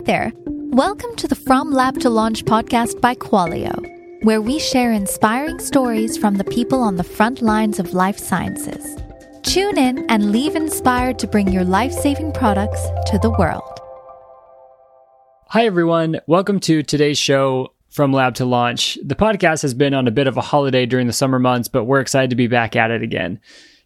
Hi there. Welcome to the From Lab to Launch podcast by Qualio, where we share inspiring stories from the people on the front lines of life sciences. Tune in and leave inspired to bring your life saving products to the world. Hi, everyone. Welcome to today's show from Lab to Launch. The podcast has been on a bit of a holiday during the summer months, but we're excited to be back at it again.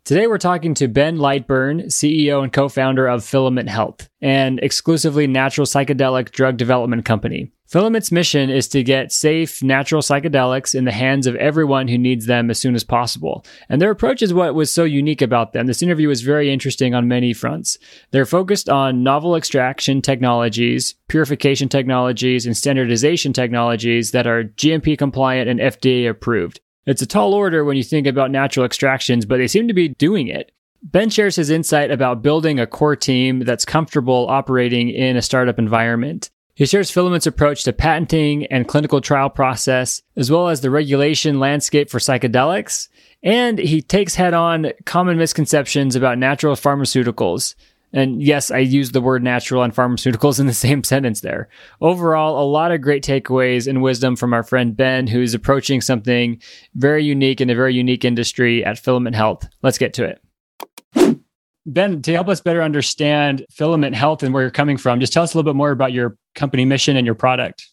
Today, we're talking to Ben Lightburn, CEO and co founder of Filament Health, an exclusively natural psychedelic drug development company. Filament's mission is to get safe, natural psychedelics in the hands of everyone who needs them as soon as possible. And their approach is what was so unique about them. This interview was very interesting on many fronts. They're focused on novel extraction technologies, purification technologies, and standardization technologies that are GMP compliant and FDA approved. It's a tall order when you think about natural extractions, but they seem to be doing it. Ben shares his insight about building a core team that's comfortable operating in a startup environment. He shares Filament's approach to patenting and clinical trial process, as well as the regulation landscape for psychedelics. And he takes head on common misconceptions about natural pharmaceuticals, and yes, I used the word natural and pharmaceuticals in the same sentence there. Overall, a lot of great takeaways and wisdom from our friend Ben, who's approaching something very unique in a very unique industry at Filament Health. Let's get to it. Ben, to help us better understand Filament Health and where you're coming from, just tell us a little bit more about your company mission and your product.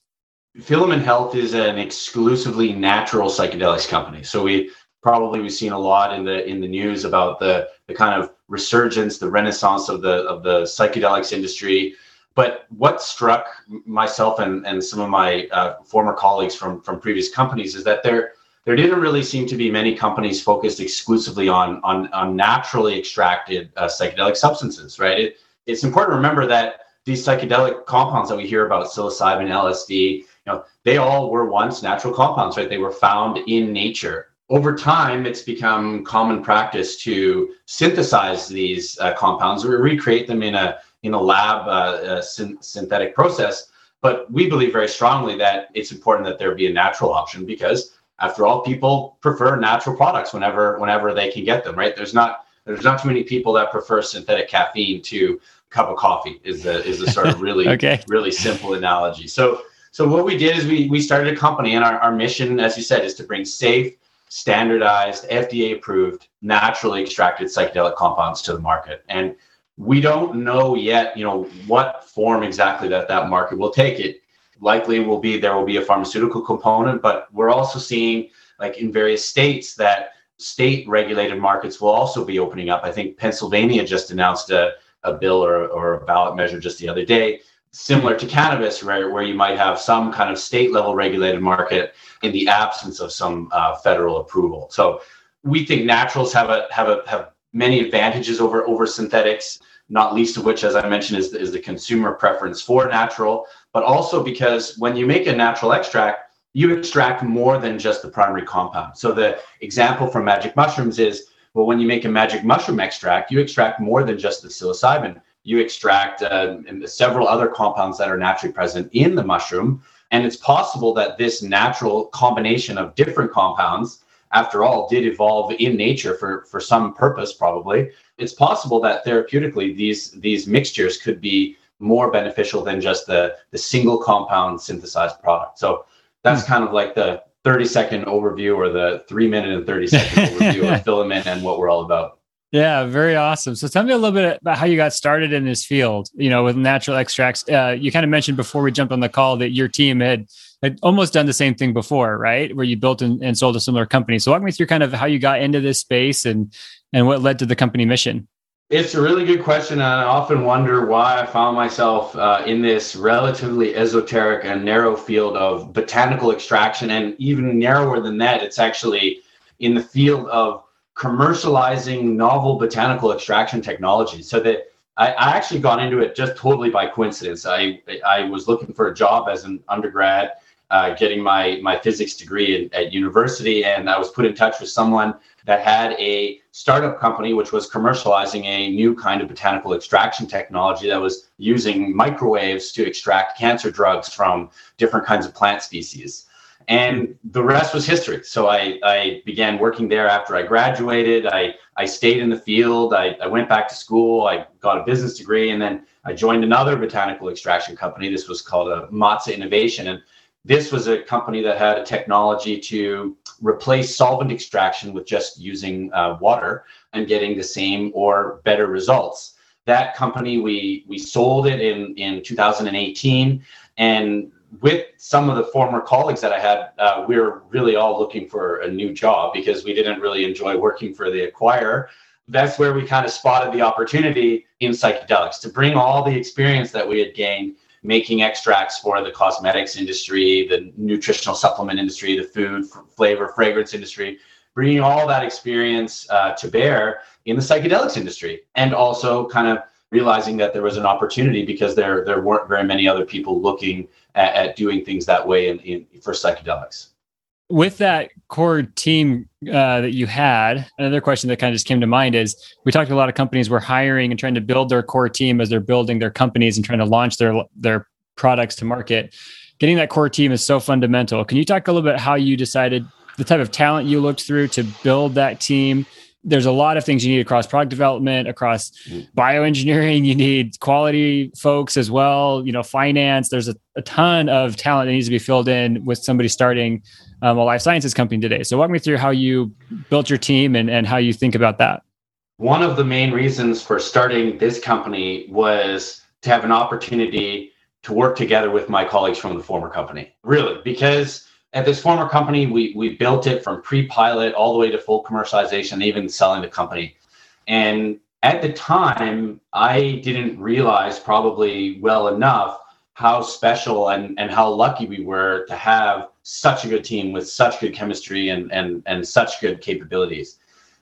Filament Health is an exclusively natural psychedelics company. So we probably we've seen a lot in the in the news about the the kind of resurgence, the renaissance of the of the psychedelics industry. But what struck myself and, and some of my uh, former colleagues from from previous companies is that there there didn't really seem to be many companies focused exclusively on on, on naturally extracted uh, psychedelic substances. Right? It, it's important to remember that these psychedelic compounds that we hear about, psilocybin, LSD, you know, they all were once natural compounds. Right? They were found in nature over time, it's become common practice to synthesize these uh, compounds or recreate them in a in a lab uh, synthetic process. But we believe very strongly that it's important that there be a natural option because, after all, people prefer natural products whenever whenever they can get them. Right? There's not there's not too many people that prefer synthetic caffeine to a cup of coffee. Is the is the sort of really okay. really simple analogy. So so what we did is we we started a company, and our, our mission, as you said, is to bring safe standardized, FDA approved, naturally extracted psychedelic compounds to the market. And we don't know yet, you know, what form exactly that that market will take. It likely will be there will be a pharmaceutical component, but we're also seeing like in various states that state regulated markets will also be opening up. I think Pennsylvania just announced a, a bill or, or a ballot measure just the other day similar to cannabis, right, where you might have some kind of state level regulated market in the absence of some uh, federal approval. So we think naturals have a have a have many advantages over over synthetics. Not least of which, as I mentioned, is, is the consumer preference for natural, but also because when you make a natural extract, you extract more than just the primary compound. So the example from magic mushrooms is well, when you make a magic mushroom extract, you extract more than just the psilocybin you extract uh, several other compounds that are naturally present in the mushroom. And it's possible that this natural combination of different compounds, after all, did evolve in nature for, for some purpose, probably. It's possible that therapeutically these, these mixtures could be more beneficial than just the, the single compound synthesized product. So that's kind of like the 30 second overview or the three minute and 30 second overview of filament and what we're all about. Yeah, very awesome. So tell me a little bit about how you got started in this field, you know, with natural extracts. Uh, you kind of mentioned before we jumped on the call that your team had, had almost done the same thing before, right? Where you built and, and sold a similar company. So walk me through kind of how you got into this space and and what led to the company mission. It's a really good question. And I often wonder why I found myself uh, in this relatively esoteric and narrow field of botanical extraction. And even narrower than that, it's actually in the field of commercializing novel botanical extraction technology so that I, I, actually got into it just totally by coincidence. I, I was looking for a job as an undergrad, uh, getting my, my physics degree at, at university, and I was put in touch with someone that had a startup company which was commercializing a new kind of botanical extraction technology that was using microwaves to extract cancer drugs from different kinds of plant species. And the rest was history. So I, I began working there after I graduated. I, I stayed in the field. I, I went back to school. I got a business degree, and then I joined another botanical extraction company. This was called a Matza Innovation, and this was a company that had a technology to replace solvent extraction with just using uh, water and getting the same or better results. That company, we we sold it in in 2018, and with some of the former colleagues that I had, uh, we were really all looking for a new job because we didn't really enjoy working for the acquirer. That's where we kind of spotted the opportunity in psychedelics to bring all the experience that we had gained making extracts for the cosmetics industry, the nutritional supplement industry, the food, flavor, fragrance industry, bringing all that experience uh, to bear in the psychedelics industry, and also kind of realizing that there was an opportunity because there there weren't very many other people looking at, at doing things that way in, in, for psychedelics. With that core team uh, that you had, another question that kind of just came to mind is we talked to a lot of companies were hiring and trying to build their core team as they're building their companies and trying to launch their their products to market. Getting that core team is so fundamental. Can you talk a little bit how you decided the type of talent you looked through to build that team there's a lot of things you need across product development, across mm. bioengineering. You need quality folks as well. You know, finance. There's a, a ton of talent that needs to be filled in with somebody starting um, a life sciences company today. So, walk me through how you built your team and, and how you think about that. One of the main reasons for starting this company was to have an opportunity to work together with my colleagues from the former company. Really, because at this former company, we we built it from pre-pilot all the way to full commercialization, even selling the company. And at the time, I didn't realize probably well enough how special and, and how lucky we were to have such a good team with such good chemistry and, and, and such good capabilities.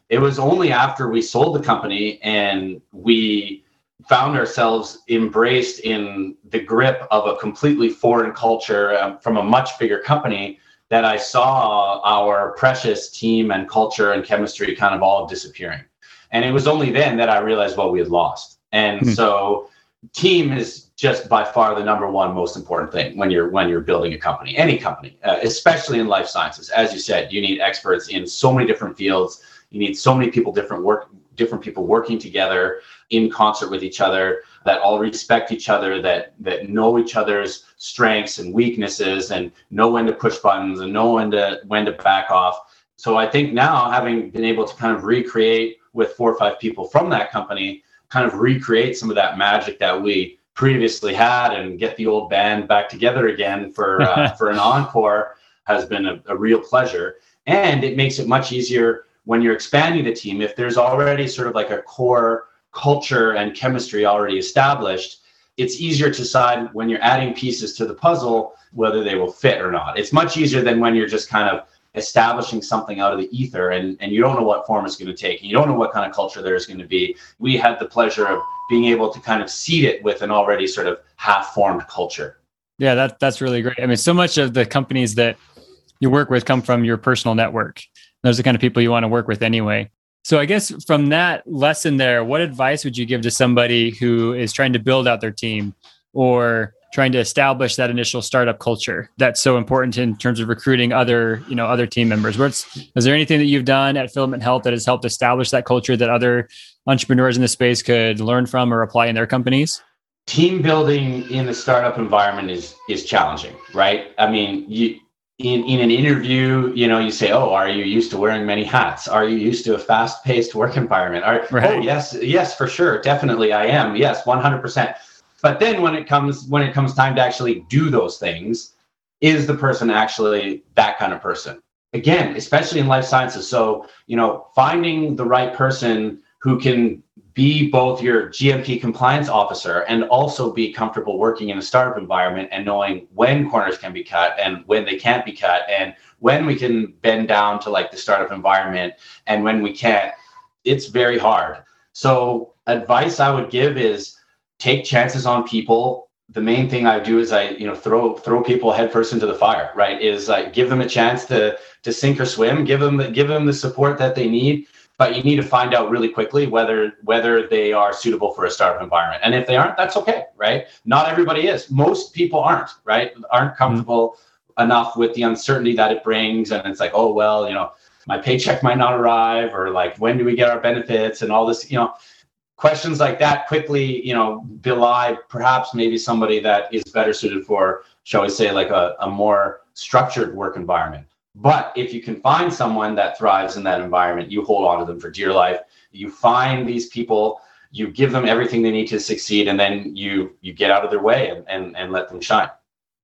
It was only after we sold the company and we found ourselves embraced in the grip of a completely foreign culture um, from a much bigger company that I saw our precious team and culture and chemistry kind of all disappearing. And it was only then that I realized what we had lost. And mm-hmm. so team is just by far the number one most important thing when you're when you're building a company any company uh, especially in life sciences as you said you need experts in so many different fields you need so many people different work different people working together in concert with each other that all respect each other that that know each other's strengths and weaknesses and know when to push buttons and know when to when to back off. So i think now having been able to kind of recreate with four or five people from that company kind of recreate some of that magic that we previously had and get the old band back together again for uh, for an encore has been a, a real pleasure. And it makes it much easier when you're expanding the team, if there's already sort of like a core culture and chemistry already established, it's easier to decide when you're adding pieces to the puzzle whether they will fit or not. It's much easier than when you're just kind of establishing something out of the ether and, and you don't know what form it's going to take. And you don't know what kind of culture there's going to be. We had the pleasure of being able to kind of seed it with an already sort of half formed culture. Yeah, that, that's really great. I mean, so much of the companies that you work with come from your personal network those are the kind of people you want to work with anyway. So I guess from that lesson there, what advice would you give to somebody who is trying to build out their team or trying to establish that initial startup culture that's so important in terms of recruiting other, you know, other team members? What's is there anything that you've done at Filament Health that has helped establish that culture that other entrepreneurs in the space could learn from or apply in their companies? Team building in the startup environment is is challenging, right? I mean, you in, in an interview, you know, you say, "Oh, are you used to wearing many hats? Are you used to a fast-paced work environment?" Are, oh, right. Oh, yes, yes, for sure, definitely, I am. Yes, one hundred percent. But then when it comes when it comes time to actually do those things, is the person actually that kind of person? Again, especially in life sciences. So you know, finding the right person who can be both your GMP compliance officer and also be comfortable working in a startup environment and knowing when corners can be cut and when they can't be cut and when we can bend down to like the startup environment and when we can't. It's very hard. So, advice I would give is take chances on people. The main thing I do is I, you know, throw throw people headfirst into the fire. Right? Is like give them a chance to to sink or swim. Give them the, give them the support that they need but you need to find out really quickly whether whether they are suitable for a startup environment. And if they aren't that's okay right? Not everybody is. Most people aren't right? Aren't mm-hmm. comfortable enough with the uncertainty that it brings. And it's like oh well you know my paycheck might not arrive or like when do we get our benefits and all this you know questions like that quickly you know belie perhaps maybe somebody that is better suited for shall we say like a, a more structured work environment but if you can find someone that thrives in that environment you hold on to them for dear life you find these people you give them everything they need to succeed and then you you get out of their way and and, and let them shine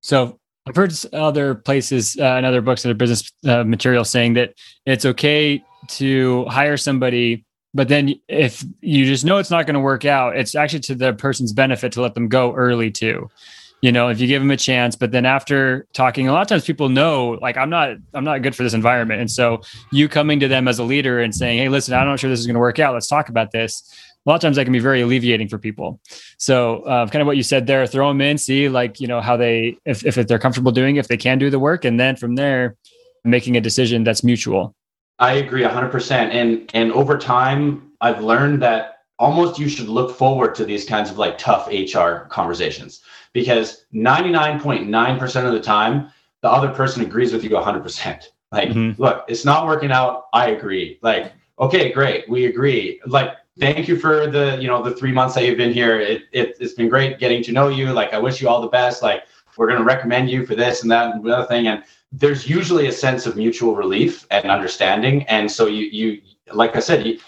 so I've heard other places uh, and other books, other business uh, material saying that it's okay to hire somebody, but then if you just know it's not going to work out, it's actually to the person's benefit to let them go early too. You know, if you give them a chance, but then after talking, a lot of times people know, like, I'm not, I'm not good for this environment, and so you coming to them as a leader and saying, "Hey, listen, I'm not sure this is going to work out. Let's talk about this." a lot of times that can be very alleviating for people. So uh, kind of what you said there, throw them in, see like, you know, how they, if, if they're comfortable doing, if they can do the work. And then from there, making a decision that's mutual. I agree hundred percent. And, and over time, I've learned that almost you should look forward to these kinds of like tough HR conversations because 99.9% of the time, the other person agrees with you 100%. Like, mm-hmm. look, it's not working out. I agree. Like, okay, great. We agree. Like, thank you for the you know the three months that you've been here. It, it has been great getting to know you. Like I wish you all the best. Like we're going to recommend you for this and that and the other thing. And there's usually a sense of mutual relief and understanding. And so you you like I said, you,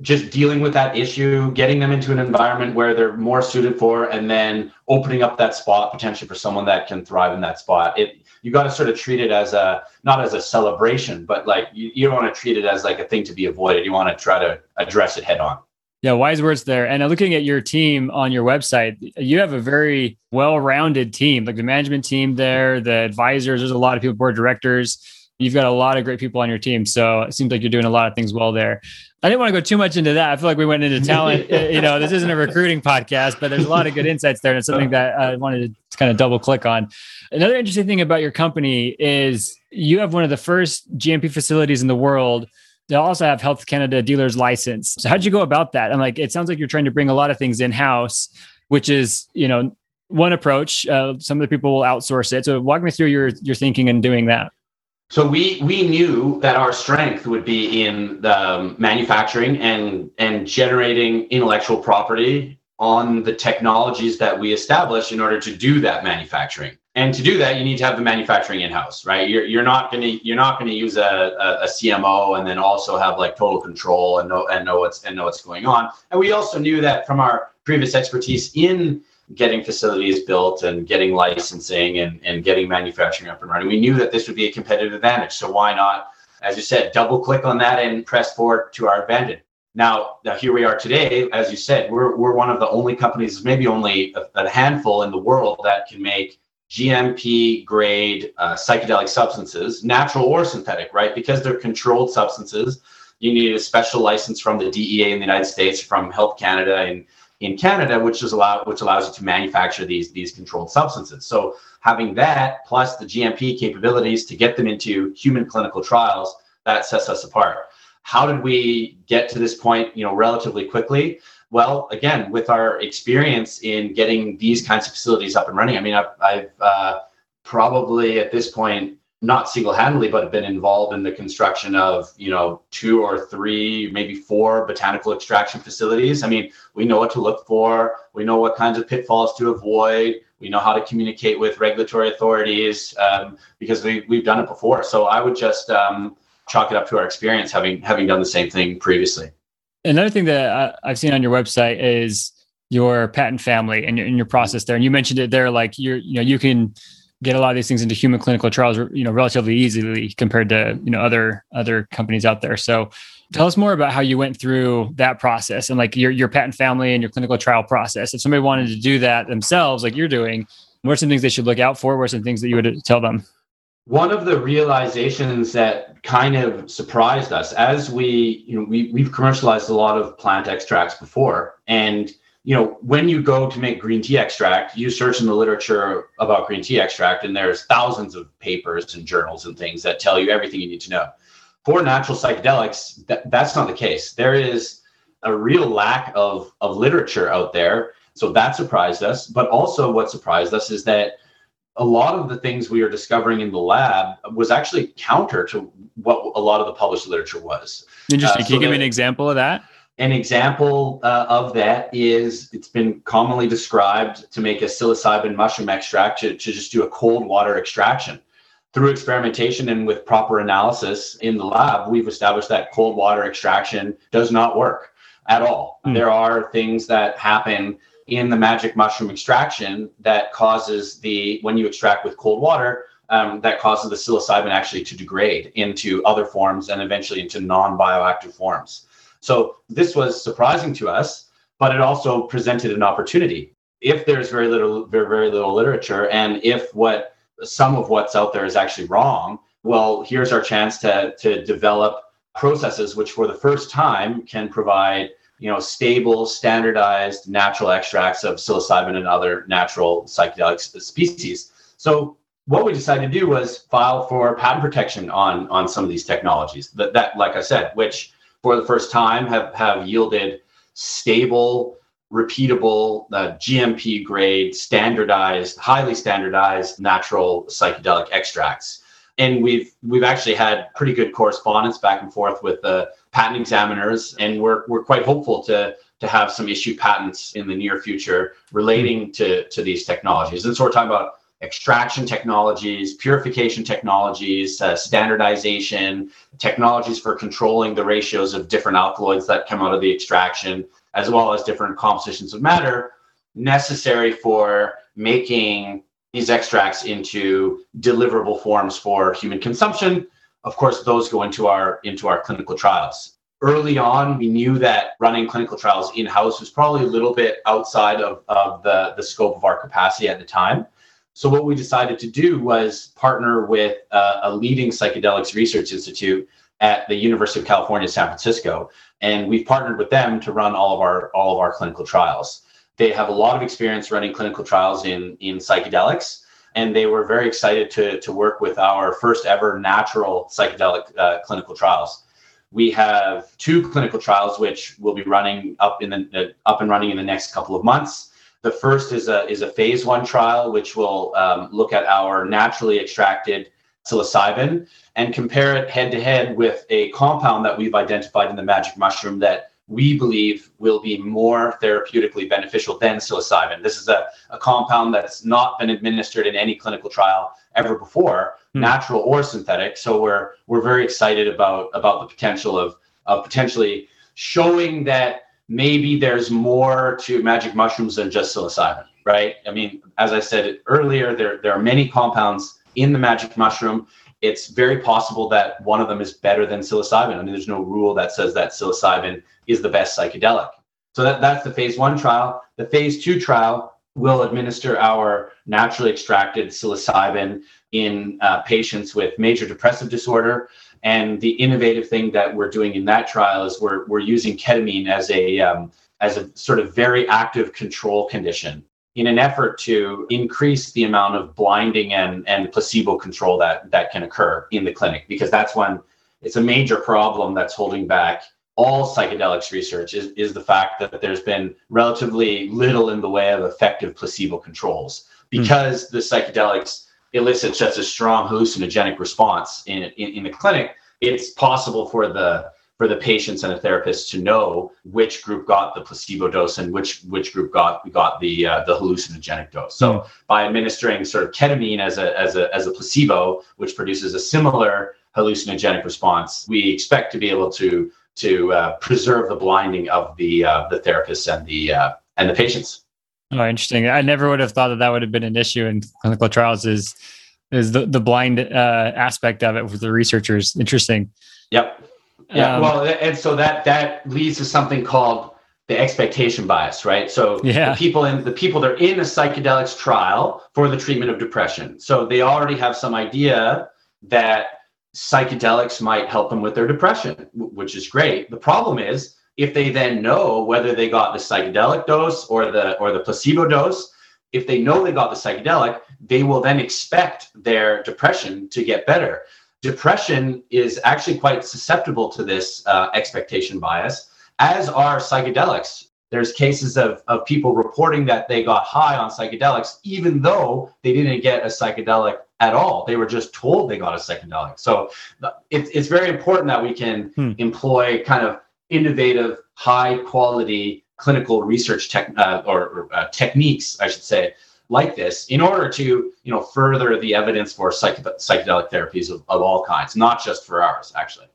just dealing with that issue, getting them into an environment where they're more suited for, and then opening up that spot potentially for someone that can thrive in that spot. It you got to sort of treat it as a not as a celebration, but like you, you don't want to treat it as like a thing to be avoided. You want to try to address it head on. Yeah, wise words there. And uh, looking at your team on your website, you have a very well-rounded team. Like the management team there, the advisors. There's a lot of people, board directors. You've got a lot of great people on your team, so it seems like you're doing a lot of things well there. I didn't want to go too much into that. I feel like we went into talent. you know, this isn't a recruiting podcast, but there's a lot of good insights there, and it's something that I wanted to kind of double click on. Another interesting thing about your company is you have one of the first GMP facilities in the world they also have Health Canada dealer's license. So how'd you go about that? And like, it sounds like you're trying to bring a lot of things in house, which is, you know, one approach. Uh, some of the people will outsource it. So walk me through your your thinking and doing that. So we we knew that our strength would be in the um, manufacturing and and generating intellectual property on the technologies that we establish in order to do that manufacturing. And to do that you need to have the manufacturing in house right? You're, you're not to you're not to use a, a, a, cmo and then also have like total control and know and know what's and know what's going on. And we also knew that from our previous expertise in getting facilities built and getting licensing and, and getting manufacturing up and running we knew that this would be a competitive advantage so why not as you said double click on that and press forward to our advantage now, now here we are today. As you said, we're, we're one of the only companies, maybe only a, a handful in the world that can make GMP grade uh, psychedelic substances, natural or synthetic, right? Because they're controlled substances, you need a special license from the DEA in the United States, from Health Canada and in Canada, which is allow which allows you to manufacture these these controlled substances. So having that plus the GMP capabilities to get them into human clinical trials, that sets us apart. How did we get to this point, you know, relatively quickly? Well, again, with our experience in getting these kinds of facilities up and running, I mean, I've, I've uh, probably at this point not single-handedly, but have been involved in the construction of you know two or three, maybe four botanical extraction facilities. I mean, we know what to look for. We know what kinds of pitfalls to avoid. We know how to communicate with regulatory authorities um, because we, we've done it before. So I would just um, chalk it up to our experience having having done the same thing previously another thing that I, have seen on your website is your patent family and your, and your process there. And you mentioned it there, like you're, you know, you can get a lot of these things into human clinical trials, you know, relatively easily compared to, you know, other, other companies out there. So tell us more about how you went through that process and like your, your patent family and your clinical trial process. If somebody wanted to do that themselves, like you're doing, what are some things they should look out for? What are some things that you would tell them? one of the realizations that kind of surprised us as we you know we, we've commercialized a lot of plant extracts before and you know when you go to make green tea extract you search in the literature about green tea extract and there's thousands of papers and journals and things that tell you everything you need to know for natural psychedelics that, that's not the case there is a real lack of of literature out there so that surprised us but also what surprised us is that a lot of the things we are discovering in the lab was actually counter to what a lot of the published literature was. Interesting. Uh, Can you give me an example of that? An example uh, of that is it's been commonly described to make a psilocybin mushroom extract to, to just do a cold water extraction. Through experimentation and with proper analysis in the lab, we've established that cold water extraction does not work at all. Mm. There are things that happen in the magic mushroom extraction that causes the when you extract with cold water um, that causes the psilocybin actually to degrade into other forms and eventually into non-bioactive forms so this was surprising to us but it also presented an opportunity if there's very little very, very little literature and if what some of what's out there is actually wrong well here's our chance to to develop processes which for the first time can provide you know, stable, standardized natural extracts of psilocybin and other natural psychedelic species. So what we decided to do was file for patent protection on on some of these technologies that, that like I said, which for the first time have have yielded stable, repeatable, uh, GMP grade, standardized, highly standardized natural psychedelic extracts. And we've we've actually had pretty good correspondence back and forth with the patent examiners, and we're we're quite hopeful to to have some issued patents in the near future relating to to these technologies. And so we're talking about extraction technologies, purification technologies, uh, standardization, technologies for controlling the ratios of different alkaloids that come out of the extraction, as well as different compositions of matter necessary for making these extracts into deliverable forms for human consumption of course, those go into our into our clinical trials. Early on, we knew that running clinical trials in house was probably a little bit outside of, of the, the scope of our capacity at the time. So, what we decided to do was partner with uh, a leading psychedelics research institute at the University of California, San Francisco, and we've partnered with them to run all of our all of our clinical trials. They have a lot of experience running clinical trials in in psychedelics, and they were very excited to, to work with our first ever natural psychedelic uh, clinical trials. We have two clinical trials which will be running up in the uh, up and running in the next couple of months. The first is a is a phase one trial which will um, look at our naturally extracted psilocybin and compare it head to head with a compound that we've identified in the magic mushroom that we believe will be more therapeutically beneficial than psilocybin. This is a, a compound that's not been administered in any clinical trial ever before, mm. natural or synthetic. So we're we're very excited about about the potential of of potentially showing that maybe there's more to magic mushrooms than just psilocybin, right? I mean, as I said earlier, there there are many compounds in the magic mushroom it's very possible that one of them is better than psilocybin. I mean, there's no rule that says that psilocybin is the best psychedelic. So that, that's the phase one trial. The phase two trial will administer our naturally extracted psilocybin in uh, patients with major depressive disorder. And the innovative thing that we're doing in that trial is we're, we're using ketamine as a um, as a sort of very active control condition in an effort to increase the amount of blinding and, and placebo control that, that can occur in the clinic, because that's when it's a major problem that's holding back all psychedelics research is, is the fact that there's been relatively little in the way of effective placebo controls hmm. because mm. the psychedelics elicit such a strong hallucinogenic response in, in, in the clinic it's possible for the for the patients and the therapists to know which group got the placebo dose and which which group got got the uh, the hallucinogenic dose. So mm. by administering sort of ketamine as a as a as a placebo, which produces a similar hallucinogenic response, we expect to be able to to uh, preserve the blinding of the uh, the therapists and the uh, and the patients. Oh, interesting. I never would have thought that that would have been an issue in clinical trials. Is is the the blind uh, aspect of it with the researchers interesting? Yep. Yeah, um, well, and so that that leads to something called the expectation bias, right? So yeah. the people in the people that are in a psychedelics trial for the treatment of depression. So they already have some idea that psychedelics might help them with their depression, which is great. The problem is if they then know whether they got the psychedelic dose or the or the placebo dose, if they know they got the psychedelic, they will then expect their depression to get better depression is actually quite susceptible to this uh, expectation bias, as are psychedelics. there's cases of, of people reporting that they got high on psychedelics, even though they didn't get a psychedelic at all. They were just told they got a psychedelic. So it, it's very important that we can hmm. employ kind of innovative, high quality clinical research tech, uh, or, or uh, techniques, I should say, like this in order to you know further the evidence for psych- psychedelic therapies of, of all kinds, not just for ours, actually.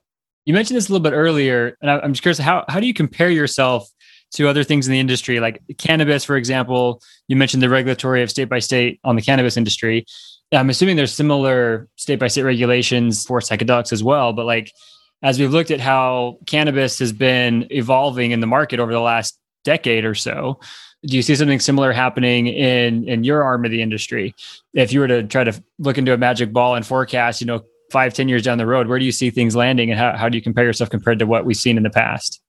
You mentioned this a little bit earlier, and I'm just curious how how do you compare yourself to other things in the industry, like cannabis, for example? You mentioned the regulatory of state by state on the cannabis industry. I'm assuming there's similar state by state regulations for psychedelics as well, but like as we've looked at how cannabis has been evolving in the market over the last decade or so, do you see something similar happening in in your arm of the industry? If you were to try to look into a magic ball and forecast, you know, five, ten years down the road, where do you see things landing, and how, how do you compare yourself compared to what we've seen in the past?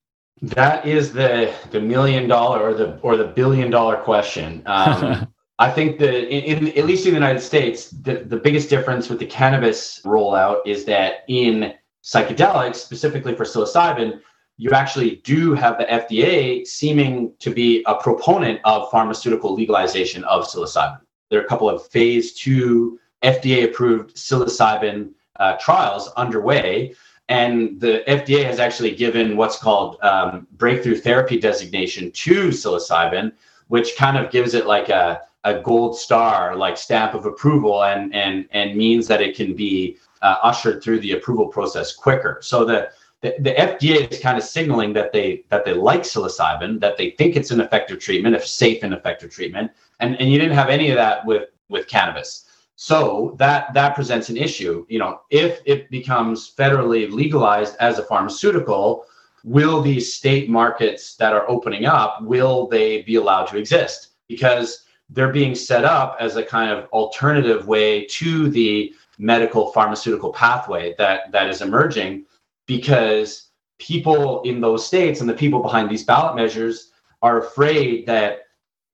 That is the the million dollar or the or the billion dollar question. Um, I think that in, in, at least in the United States, the, the biggest difference with the cannabis rollout is that in psychedelics, specifically for psilocybin, you actually do have the FDA seeming to be a proponent of pharmaceutical legalization of psilocybin. There are a couple of phase two FDA approved psilocybin uh, trials underway. And the FDA has actually given what's called um, breakthrough therapy designation to psilocybin, which kind of gives it like a, a gold star, like stamp of approval, and and and means that it can be uh, ushered through the approval process quicker. So the the, the FDA is kind of signaling that they that they like psilocybin, that they think it's an effective treatment, a safe and effective treatment, and and you didn't have any of that with with cannabis. So that that presents an issue. You know, if it becomes federally legalized as a pharmaceutical, will these state markets that are opening up will they be allowed to exist? Because they're being set up as a kind of alternative way to the medical pharmaceutical pathway that that is emerging because people in those states and the people behind these ballot measures are afraid that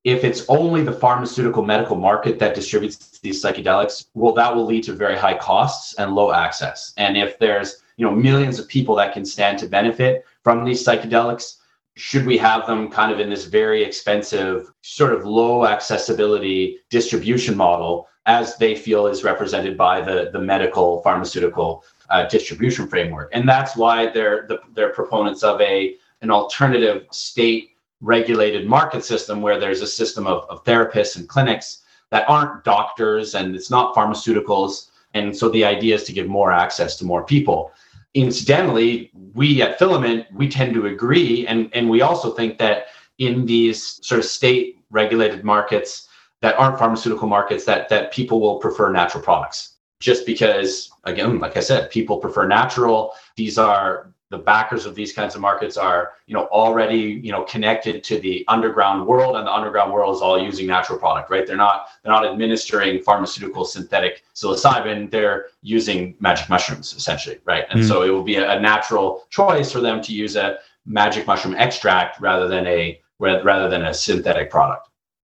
if it's only the pharmaceutical medical market that distributes these psychedelics well that will lead to very high costs and low access. And if there's you know millions of people that can stand to benefit from these psychedelics should we have them kind of in this very expensive sort of low accessibility distribution model as they feel is represented by the the medical pharmaceutical uh, distribution framework, and that's why they're the, they're proponents of a an alternative state regulated market system where there's a system of, of therapists and clinics that aren't doctors and it's not pharmaceuticals, and so the idea is to give more access to more people. Incidentally, we at Filament we tend to agree, and and we also think that in these sort of state regulated markets that aren't pharmaceutical markets that that people will prefer natural products. Just because again like i said people prefer natural. These are the backers of these kinds of markets are you know already you know connected to the underground world and the underground world is all using natural product right? They're not they're not administering pharmaceutical synthetic psilocybin. They're using magic mushrooms essentially right? And mm. so it will be a, a natural choice for them to use a magic mushroom extract rather than a rather than a synthetic product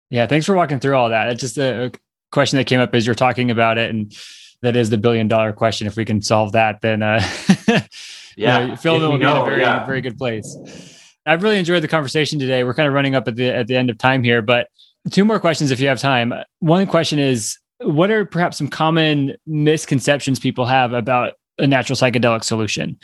yeah thanks for walking through all that it's just a question that came up as you're talking about it and that is the billion dollar question. If we can solve that, then uh, yeah, you know, Phil will be in a very yeah. very good place. I've really enjoyed the conversation today. We're kind of running up at the at the end of time here, but two more questions if you have time. One question is, what are perhaps some common misconceptions people have about a natural psychedelic solution?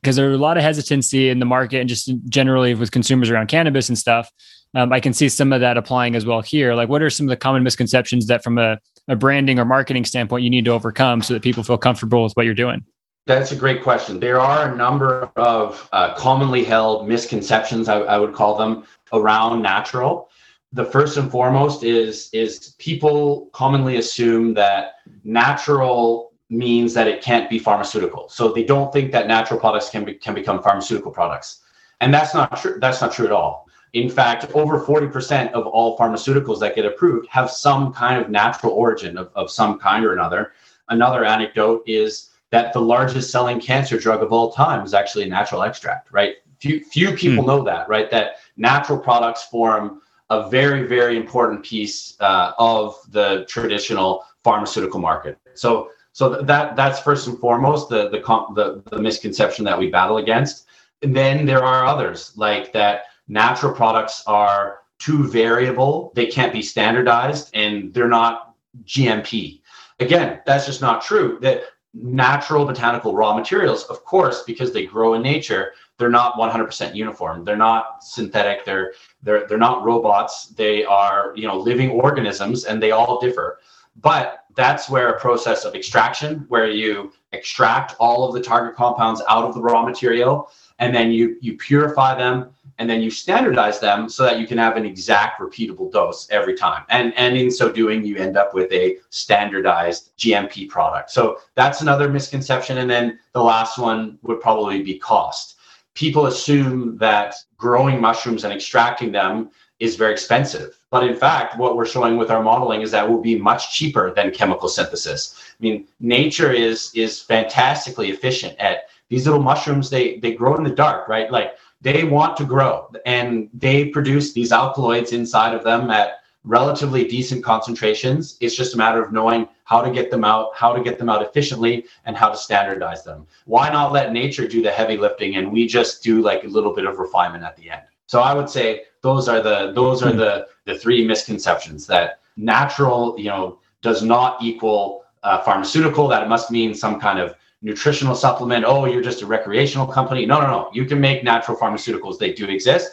Because there's a lot of hesitancy in the market and just generally with consumers around cannabis and stuff. Um, I can see some of that applying as well here. Like, what are some of the common misconceptions that, from a a branding or marketing standpoint you need to overcome so that people feel comfortable with what you're doing? That's a great question. There are a number of uh, commonly held misconceptions, I, I would call them, around natural. The first and foremost is is people commonly assume that natural means that it can't be pharmaceutical. So they don't think that natural products can be, can become pharmaceutical products, and that's not true. That's not true at all. In fact, over 40% of all pharmaceuticals that get approved have some kind of natural origin of, of some kind or another. Another anecdote is that the largest selling cancer drug of all time is actually a natural extract, right? Few, few people hmm. know that, right? That natural products form a very, very important piece uh, of the traditional pharmaceutical market. So, so that that's first and foremost the the, the the misconception that we battle against. And then there are others like that natural products are too variable, they can't be standardized, and they're not GMP. Again, that's just not true. That natural botanical raw materials, of course, because they grow in nature, they're not 100% uniform. They're not synthetic. They're they're they're not robots. They are you know living organisms, and they all differ. But that's where a process of extraction, where you extract all of the target compounds out of the raw material, and then you you purify them, and then you standardize them so that you can have an exact repeatable dose every time. And and in so doing, you end up with a standardized GMP product. So that's another misconception. And then the last one would probably be cost people assume that growing mushrooms and extracting them is very expensive. But in fact, what we're showing with our modeling is that will be much cheaper than chemical synthesis. I mean, nature is is fantastically efficient at these little mushrooms. They they grow in the dark, right? Like they want to grow, and they produce these alkaloids inside of them at relatively decent concentrations. It's just a matter of knowing how to get them out, how to get them out efficiently, and how to standardize them. Why not let nature do the heavy lifting and we just do like a little bit of refinement at the end? So I would say those are the those are the the three misconceptions that natural, you know, does not equal uh, pharmaceutical. That it must mean some kind of nutritional supplement. Oh, you're just a recreational company. No, no, no. You can make natural pharmaceuticals. They do exist.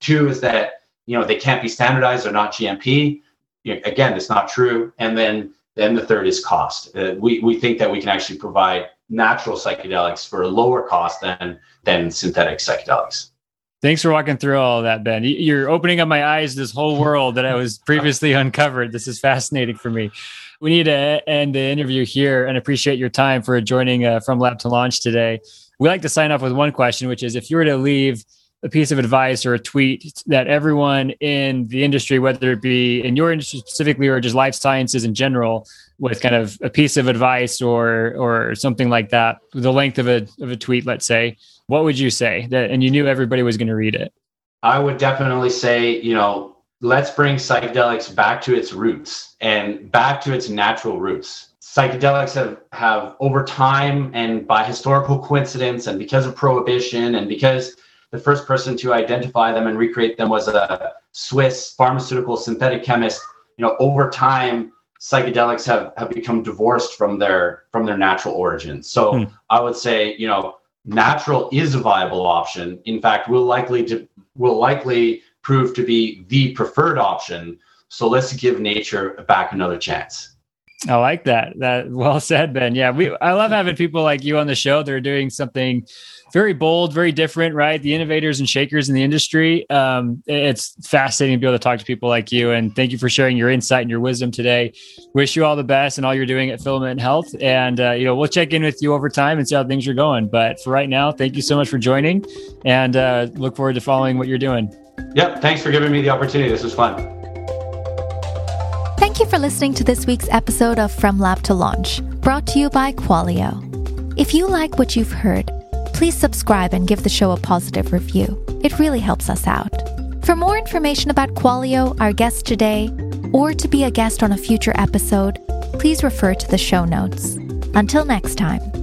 Two is that you know they can't be standardized they're not gmp again it's not true and then then the third is cost uh, we, we think that we can actually provide natural psychedelics for a lower cost than than synthetic psychedelics Thanks for walking through all that, Ben. You're opening up my eyes to this whole world that I was previously uncovered. This is fascinating for me. We need to end the interview here and appreciate your time for joining uh, From Lab to Launch today. We like to sign off with one question, which is if you were to leave a piece of advice or a tweet that everyone in the industry, whether it be in your industry specifically or just life sciences in general, with kind of a piece of advice or or something like that, the length of a of a tweet, let's say, what would you say that and you knew everybody was going to read it? I would definitely say, you know, let's bring psychedelics back to its roots and back to its natural roots. Psychedelics have, have over time and by historical coincidence and because of prohibition and because the first person to identify them and recreate them was a Swiss pharmaceutical synthetic chemist. You know, over time, psychedelics have, have become divorced from their from their natural origins. So hmm. I would say, you know, natural is a viable option. In fact, we'll likely to will likely prove to be the preferred option. So let's give nature back another chance. I like that. That well said, Ben. Yeah, we I love having people like you on the show. They're doing something very bold, very different, right? The innovators and shakers in the industry. Um, it's fascinating to be able to talk to people like you. And thank you for sharing your insight and your wisdom today. Wish you all the best and all you're doing at Filament Health. And uh, you know, we'll check in with you over time and see how things are going. But for right now, thank you so much for joining, and uh, look forward to following what you're doing. Yep. Thanks for giving me the opportunity. This was fun. Thank you for listening to this week's episode of From Lab to Launch, brought to you by Qualio. If you like what you've heard, please subscribe and give the show a positive review. It really helps us out. For more information about Qualio, our guest today, or to be a guest on a future episode, please refer to the show notes. Until next time.